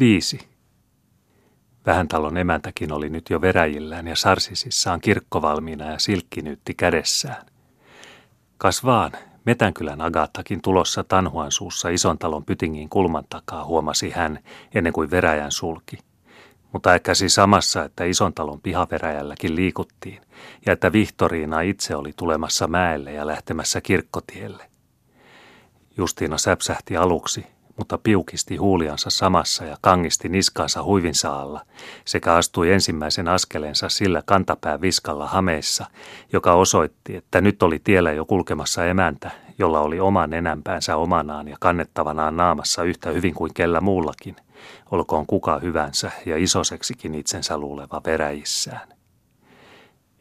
Viisi. Vähän talon emäntäkin oli nyt jo veräjillään ja sarsisissaan kirkkovalmiina ja silkkinyytti kädessään. Kas vaan, Metänkylän Agattakin tulossa Tanhuan suussa ison talon pytingin kulman takaa huomasi hän ennen kuin veräjän sulki. Mutta äkkäsi samassa, että ison talon pihaveräjälläkin liikuttiin ja että Vihtoriina itse oli tulemassa mäelle ja lähtemässä kirkkotielle. Justiina säpsähti aluksi, mutta piukisti huuliansa samassa ja kangisti niskaansa huivinsa alla, sekä astui ensimmäisen askelensa sillä kantapää viskalla hameissa, joka osoitti, että nyt oli tiellä jo kulkemassa emäntä, jolla oli oman enämpäänsä omanaan ja kannettavanaan naamassa yhtä hyvin kuin kellä muullakin, olkoon kuka hyvänsä ja isoseksikin itsensä luuleva veräjissään.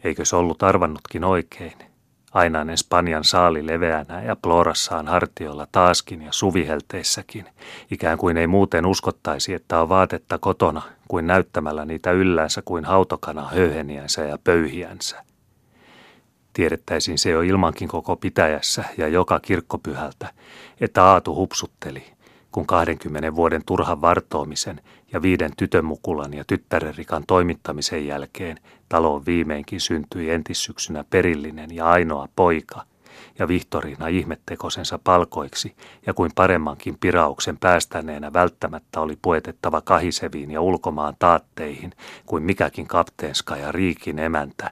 Eikö ollut arvannutkin oikein? Ainainen Spanjan saali leveänä ja plorassaan hartioilla taaskin ja suvihelteissäkin, ikään kuin ei muuten uskottaisi, että on vaatetta kotona, kuin näyttämällä niitä yllänsä kuin hautokana höyheniänsä ja pöyhiänsä. Tiedettäisiin se jo ilmankin koko pitäjässä ja joka kirkkopyhältä, että Aatu hupsutteli, kun 20 vuoden turhan vartoamisen ja viiden tytönmukulan ja tyttärerikan toimittamisen jälkeen taloon viimeinkin syntyi entissyksynä perillinen ja ainoa poika, ja Vihtoriina ihmettekosensa palkoiksi, ja kuin paremmankin pirauksen päästäneenä välttämättä oli puetettava kahiseviin ja ulkomaan taatteihin, kuin mikäkin kapteenska ja riikin emäntä,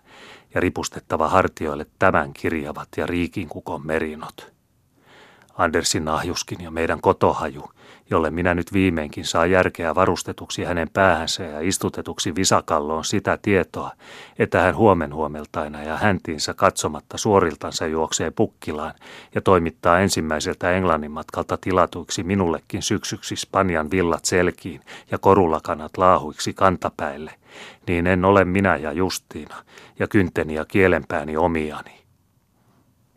ja ripustettava hartioille tämän kirjavat ja riikin kukon merinot. Andersin nahjuskin ja meidän kotohaju, jolle minä nyt viimeinkin saa järkeä varustetuksi hänen päähänsä ja istutetuksi visakalloon sitä tietoa, että hän huomen huomeltaina ja häntiinsä katsomatta suoriltansa juoksee pukkilaan ja toimittaa ensimmäiseltä Englannin matkalta tilatuiksi minullekin syksyksi Spanjan villat selkiin ja korulakanat laahuiksi kantapäille, niin en ole minä ja Justiina ja kynteni ja kielenpääni omiani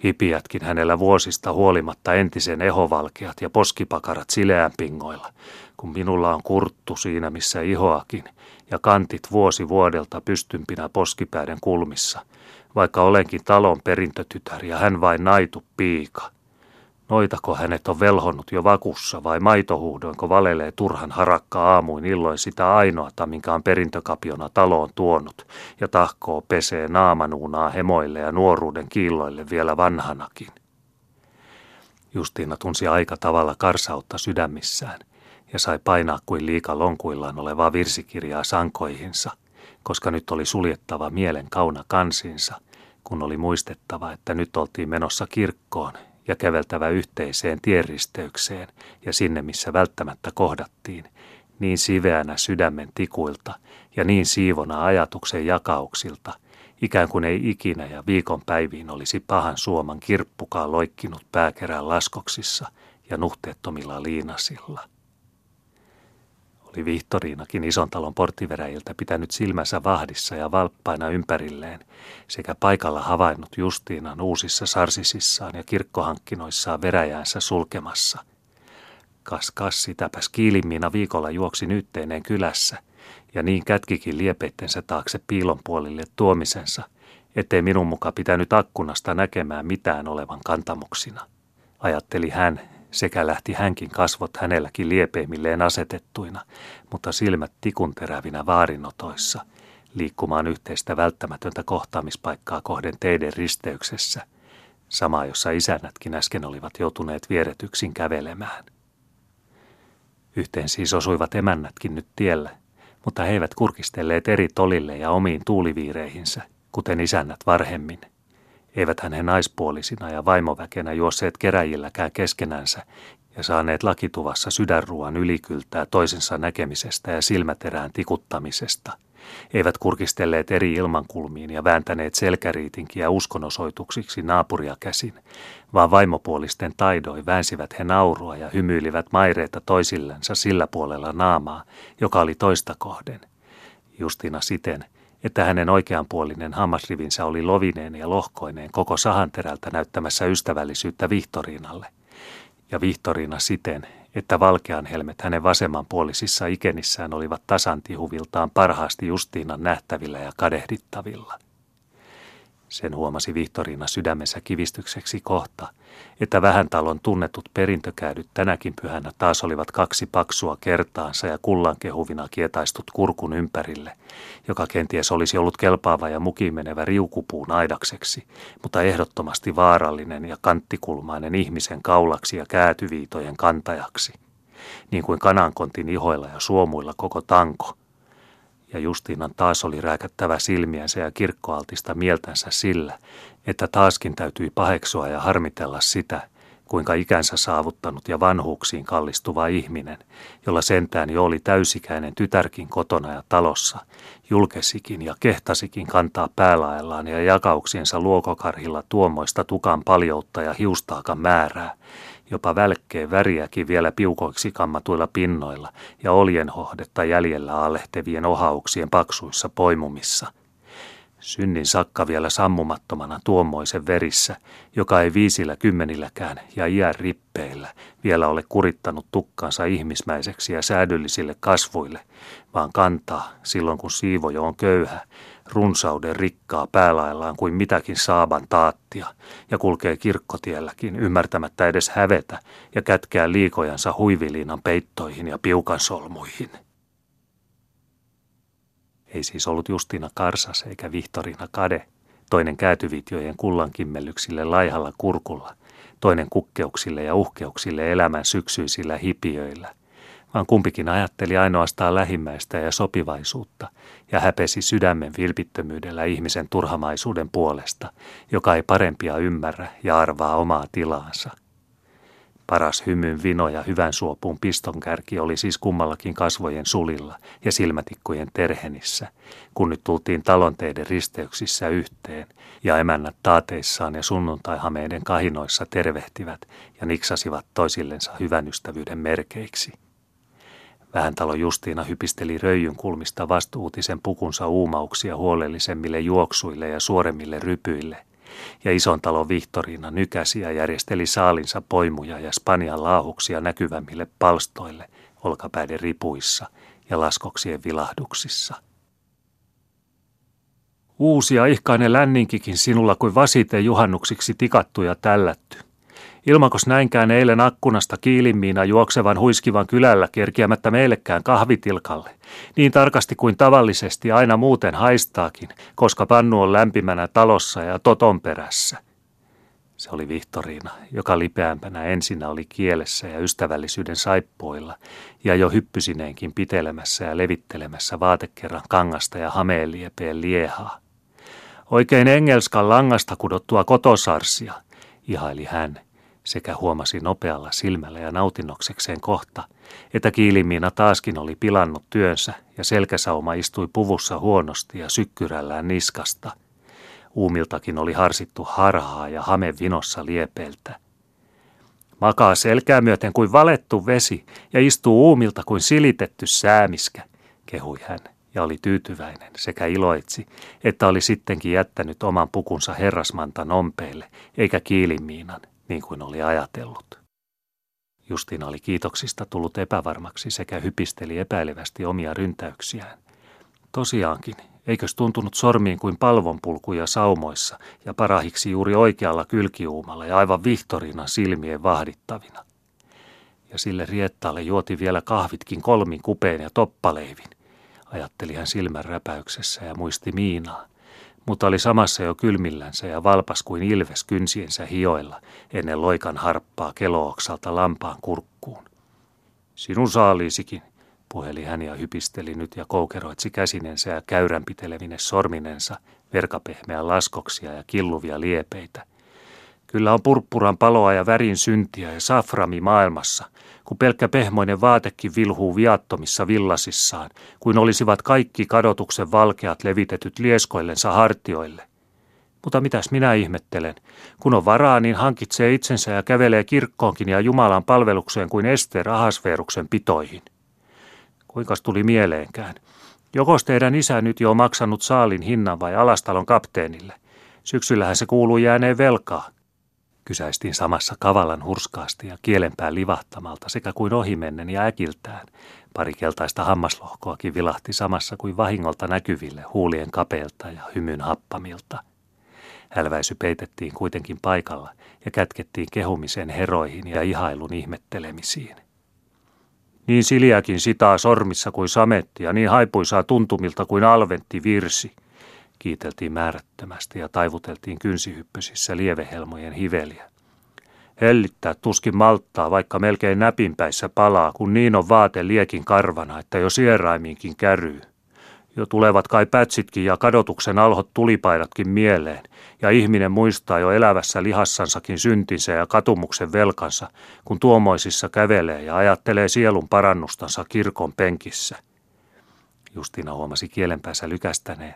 Hipiätkin hänellä vuosista huolimatta entisen ehovalkeat ja poskipakarat sileän pingoilla, kun minulla on kurttu siinä missä ihoakin ja kantit vuosi vuodelta pystympinä poskipäiden kulmissa, vaikka olenkin talon perintötytär ja hän vain naitu piika – Noitako hänet on velhonnut jo vakussa vai maitohuudoinko valelee turhan harakka aamuin illoin sitä ainoata, minkä on perintökapiona taloon tuonut, ja tahkoo pesee naamanuunaa hemoille ja nuoruuden kiilloille vielä vanhanakin. Justiina tunsi aika tavalla karsautta sydämissään ja sai painaa kuin liika lonkuillaan olevaa virsikirjaa sankoihinsa, koska nyt oli suljettava mielen kauna kansinsa, kun oli muistettava, että nyt oltiin menossa kirkkoon ja käveltävä yhteiseen tienristeykseen ja sinne, missä välttämättä kohdattiin, niin siveänä sydämen tikuilta ja niin siivona ajatuksen jakauksilta, ikään kuin ei ikinä ja viikonpäiviin olisi pahan suoman kirppukaan loikkinut pääkerän laskoksissa ja nuhteettomilla liinasilla. Oli Vihtoriinakin ison talon porttiveräjiltä pitänyt silmänsä vahdissa ja valppaina ympärilleen, sekä paikalla havainnut Justiinan uusissa sarsisissaan ja kirkkohankkinoissaan veräjäänsä sulkemassa. Kas kas sitäpäs kiilimmiina viikolla juoksi nytteineen kylässä, ja niin kätkikin liepeittensä taakse piilon puolille tuomisensa, ettei minun muka pitänyt akkunasta näkemään mitään olevan kantamuksina. Ajatteli hän sekä lähti hänkin kasvot hänelläkin liepeimmilleen asetettuina, mutta silmät tikunterävinä vaarinotoissa, liikkumaan yhteistä välttämätöntä kohtaamispaikkaa kohden teiden risteyksessä, sama jossa isännätkin äsken olivat joutuneet vieretyksin kävelemään. Yhteen siis osuivat emännätkin nyt tiellä, mutta he eivät kurkistelleet eri tolille ja omiin tuuliviireihinsä, kuten isännät varhemmin – eivät he naispuolisina ja vaimoväkenä juosseet keräjilläkään keskenänsä ja saaneet lakituvassa sydänruuan ylikyltää toisensa näkemisestä ja silmäterään tikuttamisesta. Eivät kurkistelleet eri ilmankulmiin ja vääntäneet selkäriitinkiä uskonosoituksiksi naapuria käsin, vaan vaimopuolisten taidoin väänsivät he naurua ja hymyilivät maireita toisillensa sillä puolella naamaa, joka oli toista kohden. Justina siten – että hänen oikeanpuolinen hammasrivinsä oli lovineen ja lohkoineen koko sahanterältä näyttämässä ystävällisyyttä Vihtoriinalle. Ja Vihtoriina siten, että valkean helmet hänen vasemmanpuolisissa ikenissään olivat tasantihuviltaan parhaasti Justiinan nähtävillä ja kadehdittavilla. Sen huomasi Vihtoriina sydämessä kivistykseksi kohta, että vähän talon tunnetut perintökäädyt tänäkin pyhänä taas olivat kaksi paksua kertaansa ja kullan kehuvina kietaistut kurkun ympärille, joka kenties olisi ollut kelpaava ja mukiin menevä riukupuun aidakseksi, mutta ehdottomasti vaarallinen ja kanttikulmainen ihmisen kaulaksi ja käätyviitojen kantajaksi. Niin kuin kanankontin ihoilla ja suomuilla koko tanko – ja Justiinan taas oli rääkättävä silmiänsä ja kirkkoaltista mieltänsä sillä, että taaskin täytyi paheksua ja harmitella sitä, kuinka ikänsä saavuttanut ja vanhuuksiin kallistuva ihminen, jolla sentään jo oli täysikäinen tytärkin kotona ja talossa, julkesikin ja kehtasikin kantaa päälaellaan ja jakauksiensa luokokarhilla tuommoista tukan paljoutta ja hiustaakan määrää, jopa välkkeen väriäkin vielä piukoiksi kammatuilla pinnoilla ja oljenhohdetta jäljellä alehtevien ohauksien paksuissa poimumissa. Synnin sakka vielä sammumattomana tuommoisen verissä, joka ei viisillä kymmenilläkään ja iän rippeillä vielä ole kurittanut tukkansa ihmismäiseksi ja säädyllisille kasvuille, vaan kantaa silloin kun siivojo on köyhä runsauden rikkaa päälaillaan kuin mitäkin saaban taattia ja kulkee kirkkotielläkin ymmärtämättä edes hävetä ja kätkää liikojansa huiviliinan peittoihin ja piukansolmuihin. Ei siis ollut Justina Karsas eikä Vihtorina Kade, toinen käätyvitjojen kullankimmelyksille laihalla kurkulla, toinen kukkeuksille ja uhkeuksille elämän syksyisillä hipiöillä, vaan kumpikin ajatteli ainoastaan lähimmäistä ja sopivaisuutta ja häpesi sydämen vilpittömyydellä ihmisen turhamaisuuden puolesta, joka ei parempia ymmärrä ja arvaa omaa tilaansa. Paras hymyn vino ja hyvän suopun pistonkärki oli siis kummallakin kasvojen sulilla ja silmätikkujen terhenissä, kun nyt tultiin talonteiden risteyksissä yhteen, ja emännät taateissaan ja sunnuntaihameiden kahinoissa tervehtivät ja niksasivat toisillensa hyvän ystävyyden merkeiksi. Vähäntalo Justiina hypisteli röijyn kulmista vastuutisen pukunsa uumauksia huolellisemmille juoksuille ja suoremmille rypyille, ja ison talon Vihtoriina nykäsi ja järjesteli saalinsa poimuja ja Spanian laahuksia näkyvämmille palstoille olkapäiden ripuissa ja laskoksien vilahduksissa. Uusia ihkainen länninkikin sinulla kuin vasite juhannuksiksi tikattu ja tällätty – Ilmakos näinkään eilen akkunasta kiilimmiina juoksevan huiskivan kylällä kerkiämättä meillekään kahvitilkalle, niin tarkasti kuin tavallisesti aina muuten haistaakin, koska pannu on lämpimänä talossa ja toton perässä. Se oli Vihtoriina, joka lipeämpänä ensinnä oli kielessä ja ystävällisyyden saippoilla, ja jo hyppysineenkin pitelemässä ja levittelemässä vaatekerran kangasta ja hameeliepeen liehaa. Oikein engelskan langasta kudottua kotosarsia, ihaili hän – sekä huomasi nopealla silmällä ja nautinnoksekseen kohta, että kiilimiina taaskin oli pilannut työnsä ja selkäsauma istui puvussa huonosti ja sykkyrällään niskasta. Uumiltakin oli harsittu harhaa ja hame vinossa liepeltä. Makaa selkää myöten kuin valettu vesi ja istuu uumilta kuin silitetty säämiskä, kehui hän ja oli tyytyväinen sekä iloitsi, että oli sittenkin jättänyt oman pukunsa herrasmantan ompeille eikä kiilimiinan niin kuin oli ajatellut. Justina oli kiitoksista tullut epävarmaksi sekä hypisteli epäilevästi omia ryntäyksiään. Tosiaankin, eikös tuntunut sormiin kuin palvonpulkuja saumoissa ja parahiksi juuri oikealla kylkiuumalla ja aivan Vihtorinan silmien vahdittavina. Ja sille riettaalle juoti vielä kahvitkin kolmin kupeen ja toppaleivin, ajatteli hän silmän räpäyksessä ja muisti Miinaa, mutta oli samassa jo kylmillänsä ja valpas kuin ilves kynsiensä hioilla ennen loikan harppaa kelooksalta lampaan kurkkuun. Sinun saaliisikin, puheli hän ja hypisteli nyt ja koukeroitsi käsinensä ja käyränpitelevine sorminensa, verkapehmeä laskoksia ja killuvia liepeitä. Kyllä on purppuran paloa ja värin syntiä ja saframi maailmassa, kun pelkkä pehmoinen vaatekin vilhuu viattomissa villasissaan, kuin olisivat kaikki kadotuksen valkeat levitetyt lieskoillensa hartioille. Mutta mitäs minä ihmettelen? Kun on varaa, niin hankitsee itsensä ja kävelee kirkkoonkin ja Jumalan palvelukseen kuin Ester Ahasveruksen pitoihin. Kuinkas tuli mieleenkään? Jokos teidän isä nyt jo maksanut saalin hinnan vai alastalon kapteenille? Syksyllähän se kuuluu jääneen velkaa kysäistiin samassa kavallan hurskaasti ja kielenpää livahtamalta sekä kuin ohimennen ja äkiltään. Pari keltaista hammaslohkoakin vilahti samassa kuin vahingolta näkyville huulien kapeelta ja hymyn happamilta. Älväisy peitettiin kuitenkin paikalla ja kätkettiin kehumisen heroihin ja ihailun ihmettelemisiin. Niin siliäkin sitaa sormissa kuin sametti ja niin haipuisaa tuntumilta kuin alventti virsi. Kiiteltiin määrättömästi ja taivuteltiin kynsihyppysissä lievehelmojen hiveliä. Hellittää tuskin malttaa, vaikka melkein näpinpäissä palaa, kun niin on vaate liekin karvana, että jo sieraimiinkin käryy. Jo tulevat kai pätsitkin ja kadotuksen alhot tulipaidatkin mieleen, ja ihminen muistaa jo elävässä lihassansakin syntinsä ja katumuksen velkansa, kun tuomoisissa kävelee ja ajattelee sielun parannustansa kirkon penkissä. Justina huomasi kielenpäänsä lykästäneen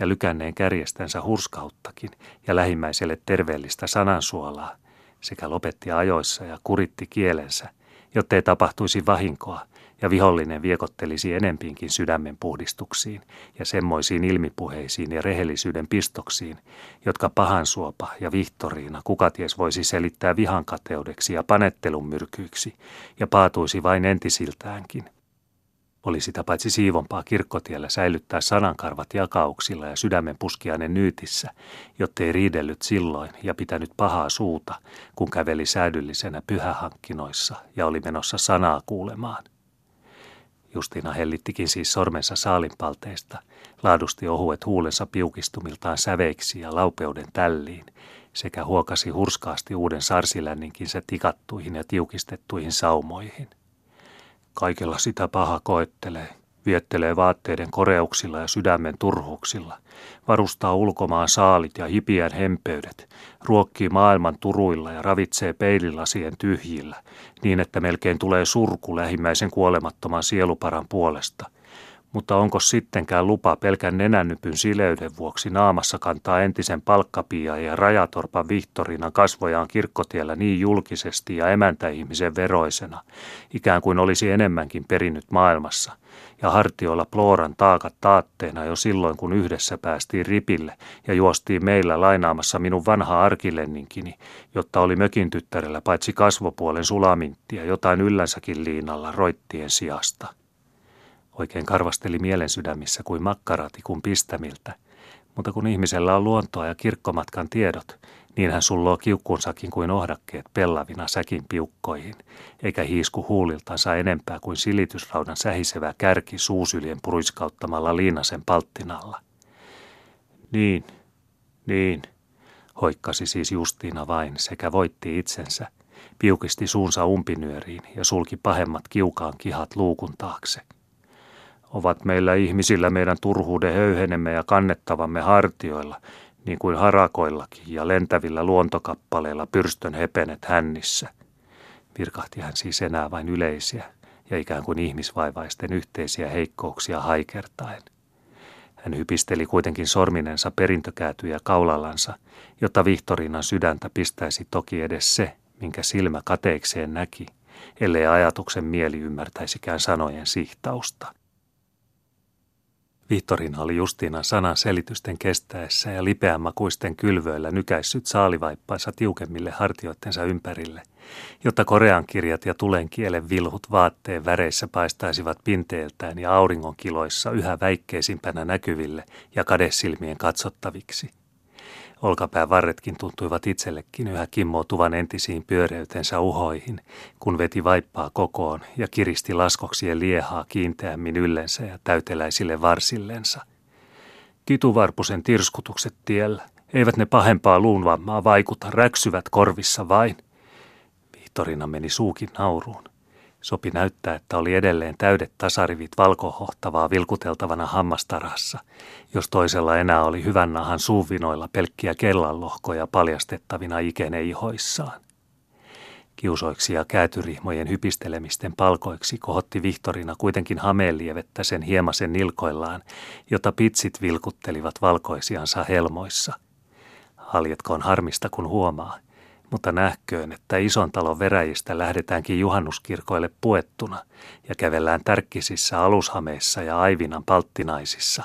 ja lykänneen kärjestänsä hurskauttakin ja lähimmäiselle terveellistä sanansuolaa, sekä lopetti ajoissa ja kuritti kielensä, jottei tapahtuisi vahinkoa ja vihollinen viekottelisi enempiinkin sydämen puhdistuksiin ja semmoisiin ilmipuheisiin ja rehellisyyden pistoksiin, jotka pahansuopa ja Vihtoriina kukaties voisi selittää vihankateudeksi ja panettelun myrkyiksi ja paatuisi vain entisiltäänkin. Oli sitä paitsi siivompaa kirkkotiellä säilyttää sanankarvat jakauksilla ja sydämen puskiainen nyytissä, jottei riidellyt silloin ja pitänyt pahaa suuta, kun käveli säädyllisenä pyhähankkinoissa ja oli menossa sanaa kuulemaan. Justina hellittikin siis sormensa saalinpalteesta, laadusti ohuet huulensa piukistumiltaan säveiksi ja laupeuden tälliin, sekä huokasi hurskaasti uuden sarsilänninkinsä tikattuihin ja tiukistettuihin saumoihin – Kaikella sitä paha koettelee, viettelee vaatteiden koreuksilla ja sydämen turhuuksilla, varustaa ulkomaan saalit ja hipiän hempeydet, ruokkii maailman turuilla ja ravitsee peililasien tyhjillä, niin että melkein tulee surku lähimmäisen kuolemattoman sieluparan puolesta – mutta onko sittenkään lupa pelkän nenännypyn sileyden vuoksi naamassa kantaa entisen palkkapia ja rajatorpan Vihtorinan kasvojaan kirkkotiellä niin julkisesti ja emäntäihmisen veroisena, ikään kuin olisi enemmänkin perinnyt maailmassa, ja hartioilla Ploran taakat taatteena jo silloin, kun yhdessä päästiin ripille ja juostiin meillä lainaamassa minun vanhaa arkilenninkini, jotta oli mökin tyttärellä paitsi kasvopuolen sulaminttia jotain yllänsäkin liinalla roittien sijasta. Oikein karvasteli mielen sydämissä kuin makkaratikun pistämiltä. Mutta kun ihmisellä on luontoa ja kirkkomatkan tiedot, niin hän sulloo kiukkuunsakin kuin ohdakkeet pellavina säkin piukkoihin, eikä hiisku huuliltansa enempää kuin silitysraudan sähisevä kärki suusyljen puruiskauttamalla liinasen palttinalla. Niin, niin, hoikkasi siis Justiina vain sekä voitti itsensä, piukisti suunsa umpinyöriin ja sulki pahemmat kiukaan kihat luukun taakse – ovat meillä ihmisillä meidän turhuuden höyhenemme ja kannettavamme hartioilla, niin kuin harakoillakin ja lentävillä luontokappaleilla pyrstön hepenet hännissä. Virkahti hän siis enää vain yleisiä ja ikään kuin ihmisvaivaisten yhteisiä heikkouksia haikertaen. Hän hypisteli kuitenkin sorminensa perintökäätyjä kaulallansa, jotta Vihtoriinan sydäntä pistäisi toki edes se, minkä silmä kateekseen näki, ellei ajatuksen mieli ymmärtäisikään sanojen sihtausta. Vihtorina oli Justiina sanan selitysten kestäessä ja lipeämakuisten kylvöillä nykäissyt saalivaippaansa tiukemmille hartioittensa ympärille, jotta korean kirjat ja tulenkielen vilhut vaatteen väreissä paistaisivat pinteeltään ja auringonkiloissa yhä väikkeisimpänä näkyville ja kadesilmien katsottaviksi – Olkapään varretkin tuntuivat itsellekin yhä kimmoutuvan entisiin pyöreytensä uhoihin, kun veti vaippaa kokoon ja kiristi laskoksien liehaa kiinteämmin yllensä ja täyteläisille varsillensa. Kituvarpusen tirskutukset tiellä, eivät ne pahempaa luunvammaa vaikuta, räksyvät korvissa vain. Vihtorina meni suukin nauruun. Sopi näyttää, että oli edelleen täydet tasarivit valkohohtavaa vilkuteltavana hammastarassa, jos toisella enää oli hyvän nahan suuvinoilla pelkkiä kellanlohkoja paljastettavina ikeneihoissaan. Kiusoiksi ja käätyrihmojen hypistelemisten palkoiksi kohotti Vihtorina kuitenkin hameelievettä sen hiemasen nilkoillaan, jota pitsit vilkuttelivat valkoisiansa helmoissa. Haljetkoon harmista kun huomaa, mutta nähköön, että ison talon veräjistä lähdetäänkin juhannuskirkoille puettuna ja kävellään tärkkisissä alushameissa ja aivinan palttinaisissa.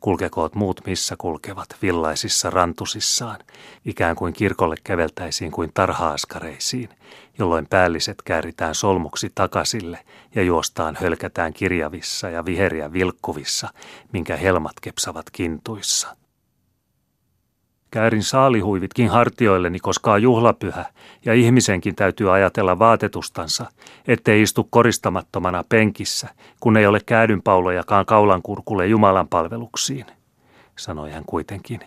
Kulkekoot muut missä kulkevat villaisissa rantusissaan, ikään kuin kirkolle käveltäisiin kuin tarhaaskareisiin, jolloin päälliset kääritään solmuksi takasille ja juostaan hölkätään kirjavissa ja viheriä vilkkuvissa, minkä helmat kepsavat kintuissa. Käärin saalihuivitkin hartioilleni, koska on juhlapyhä, ja ihmisenkin täytyy ajatella vaatetustansa, ettei istu koristamattomana penkissä, kun ei ole käädynpaulojakaan kaulankurkulle Jumalan palveluksiin, sanoi hän kuitenkin,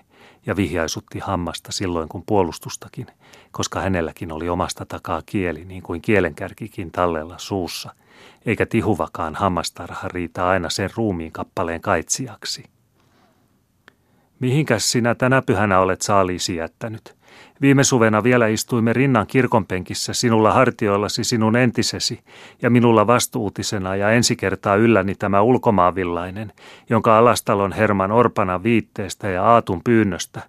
ja vihjaisutti hammasta silloin kun puolustustakin, koska hänelläkin oli omasta takaa kieli niin kuin kielenkärkikin tallella suussa, eikä tihuvakaan hammastarha riitä aina sen ruumiin kappaleen kaitsijaksi. Mihinkäs sinä tänä pyhänä olet saaliisi jättänyt? Viime suvena vielä istuimme rinnan kirkonpenkissä sinulla hartioillasi sinun entisesi ja minulla vastuutisena ja ensi kertaa ylläni tämä ulkomaanvillainen, jonka alastalon Herman Orpana viitteestä ja Aatun pyynnöstä.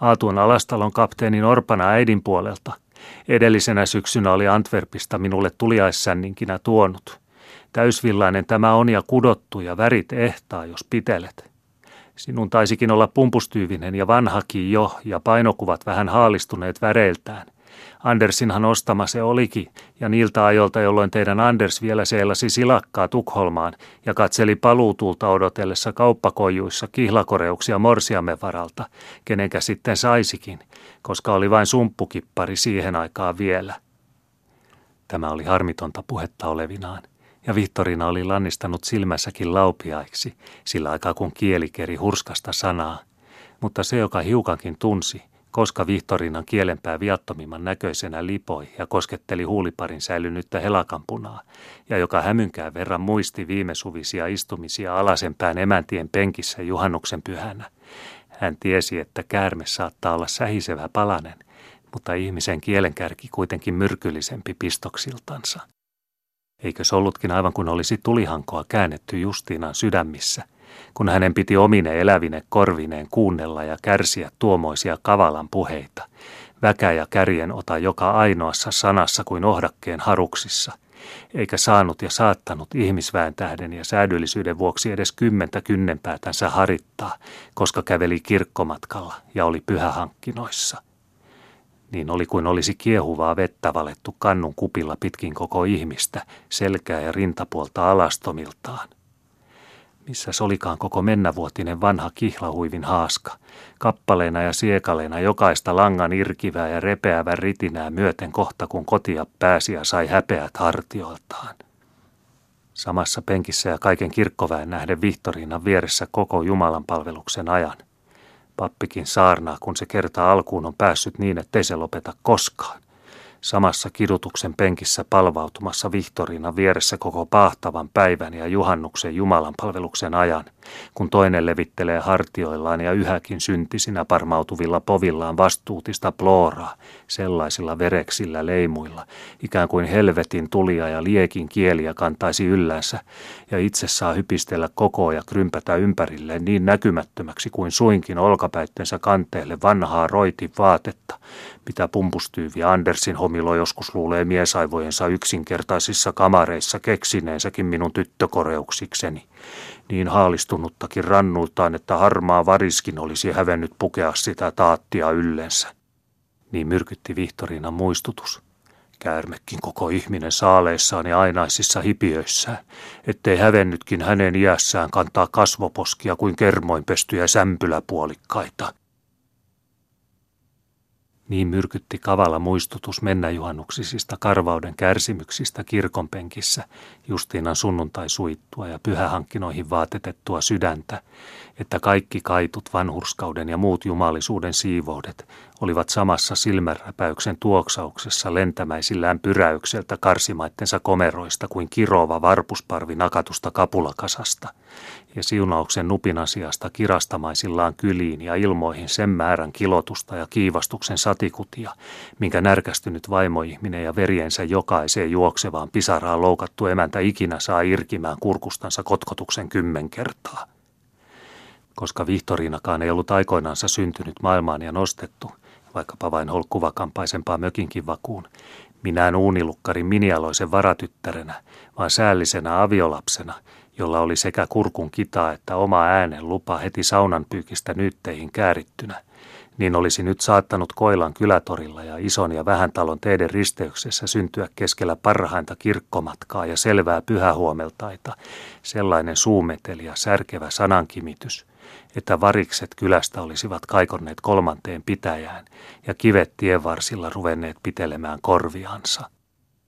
Aatun alastalon kapteenin Orpana äidin puolelta. Edellisenä syksynä oli Antwerpista minulle tuliaissänninkinä tuonut. Täysvillainen tämä on ja kudottu ja värit ehtaa, jos pitelet. Sinun taisikin olla pumpustyyvinen ja vanhakin jo, ja painokuvat vähän haalistuneet väreiltään. Andersinhan ostama se olikin, ja niiltä ajolta, jolloin teidän Anders vielä seilasi silakkaa Tukholmaan ja katseli paluutulta odotellessa kauppakojuissa kihlakoreuksia morsiamme varalta, kenenkä sitten saisikin, koska oli vain sumppukippari siihen aikaan vielä. Tämä oli harmitonta puhetta olevinaan ja Vihtorina oli lannistanut silmässäkin laupiaiksi, sillä aikaa kun kieli keri hurskasta sanaa. Mutta se, joka hiukankin tunsi, koska Vihtorinan kielenpää viattomimman näköisenä lipoi ja kosketteli huuliparin säilynyttä helakampunaa, ja joka hämynkään verran muisti viime suvisia istumisia alasenpään emäntien penkissä juhannuksen pyhänä. Hän tiesi, että käärme saattaa olla sähisevä palanen, mutta ihmisen kielenkärki kuitenkin myrkyllisempi pistoksiltansa. Eikö se ollutkin aivan kuin olisi tulihankoa käännetty Justiinan sydämissä, kun hänen piti omine elävine korvineen kuunnella ja kärsiä tuomoisia kavalan puheita, väkä ja kärjen ota joka ainoassa sanassa kuin ohdakkeen haruksissa, eikä saanut ja saattanut ihmisväen tähden ja säädyllisyyden vuoksi edes kymmentä kynnenpäätänsä harittaa, koska käveli kirkkomatkalla ja oli pyhähankkinoissa – niin oli kuin olisi kiehuvaa vettä valettu kannun kupilla pitkin koko ihmistä, selkää ja rintapuolta alastomiltaan. Missä olikaan koko mennävuotinen vanha kihlahuivin haaska, kappaleena ja siekaleena jokaista langan irkivää ja repeävän ritinää myöten kohta kun kotia pääsi ja sai häpeät hartioiltaan. Samassa penkissä ja kaiken kirkkoväen nähden Vihtoriinan vieressä koko Jumalan palveluksen ajan – Pappikin saarnaa, kun se kerta alkuun on päässyt niin, ettei se lopeta koskaan samassa kidutuksen penkissä palvautumassa Vihtoriina vieressä koko pahtavan päivän ja juhannuksen Jumalan palveluksen ajan, kun toinen levittelee hartioillaan ja yhäkin syntisinä parmautuvilla povillaan vastuutista plooraa, sellaisilla vereksillä leimuilla, ikään kuin helvetin tulia ja liekin kieliä kantaisi yllänsä, ja itse saa hypistellä koko ja krympätä ympärilleen niin näkymättömäksi kuin suinkin olkapäittensä kanteelle vanhaa roitin vaatetta, mitä pumpustyyvi Andersin homilo joskus luulee miesaivojensa yksinkertaisissa kamareissa keksineensäkin minun tyttökoreuksikseni. Niin haalistunuttakin rannultaan, että harmaa variskin olisi hävennyt pukea sitä taattia yllensä. Niin myrkytti Vihtoriina muistutus. Käärmekin koko ihminen saaleissaan ja ainaisissa hipiöissään, ettei hävennytkin hänen iässään kantaa kasvoposkia kuin kermoinpestyjä sämpyläpuolikkaita. Niin myrkytti kavala muistutus mennäjuhannuksisista karvauden kärsimyksistä kirkonpenkissä, Justiinan sunnuntai suittua ja pyhähankkinoihin vaatetettua sydäntä, että kaikki kaitut vanhurskauden ja muut jumalisuuden siivoudet olivat samassa silmänräpäyksen tuoksauksessa lentämäisillään pyräykseltä karsimaittensa komeroista kuin kirova varpusparvi nakatusta kapulakasasta, ja siunauksen nupinan sijasta kirastamaisillaan kyliin ja ilmoihin sen määrän kilotusta ja kiivastuksen satikutia, minkä närkästynyt vaimoihminen ja veriensä jokaiseen juoksevaan pisaraan loukattu emäntä ikinä saa irkimään kurkustansa kotkotuksen kymmen kertaa. Koska Vihtoriinakaan ei ollut aikoinansa syntynyt maailmaan ja nostettu, vaikkapa vain holkkuvakampaisempaa mökinkin vakuun, minään uunilukkarin minialoisen varatyttärenä, vaan säällisenä aviolapsena, jolla oli sekä kurkun kita että oma äänen lupa heti saunan pyykistä nytteihin käärittynä, niin olisi nyt saattanut Koilan kylätorilla ja ison ja vähän talon teiden risteyksessä syntyä keskellä parhainta kirkkomatkaa ja selvää pyhähuomeltaita, sellainen suumeteli ja särkevä sanankimitys, että varikset kylästä olisivat kaikonneet kolmanteen pitäjään ja kivet tienvarsilla ruvenneet pitelemään korviansa.